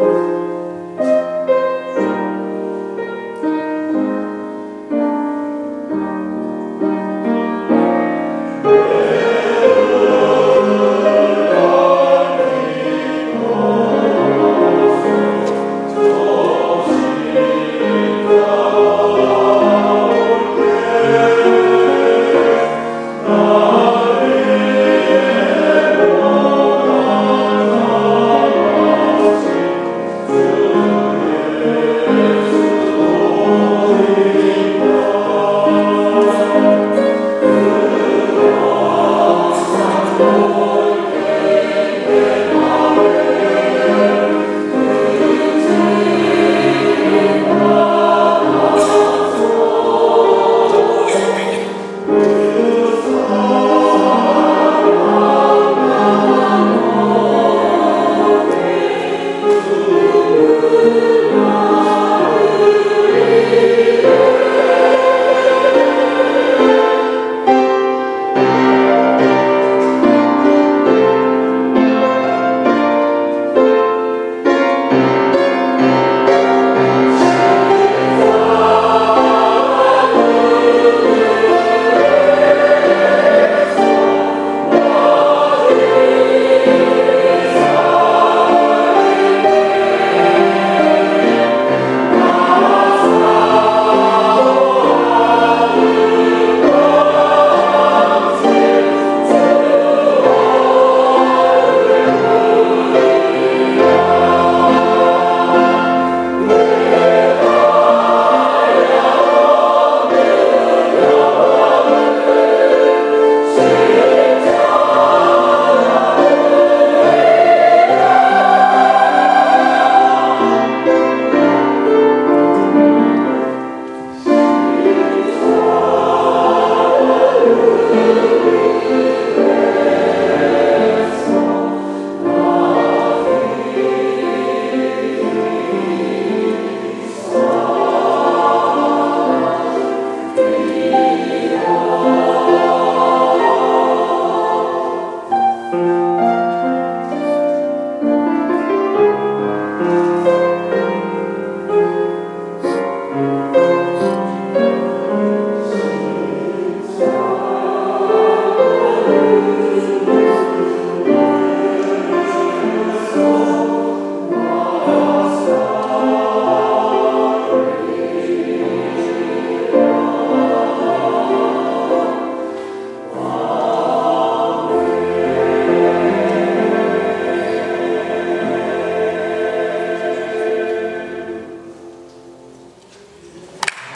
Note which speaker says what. Speaker 1: Thank you. Holy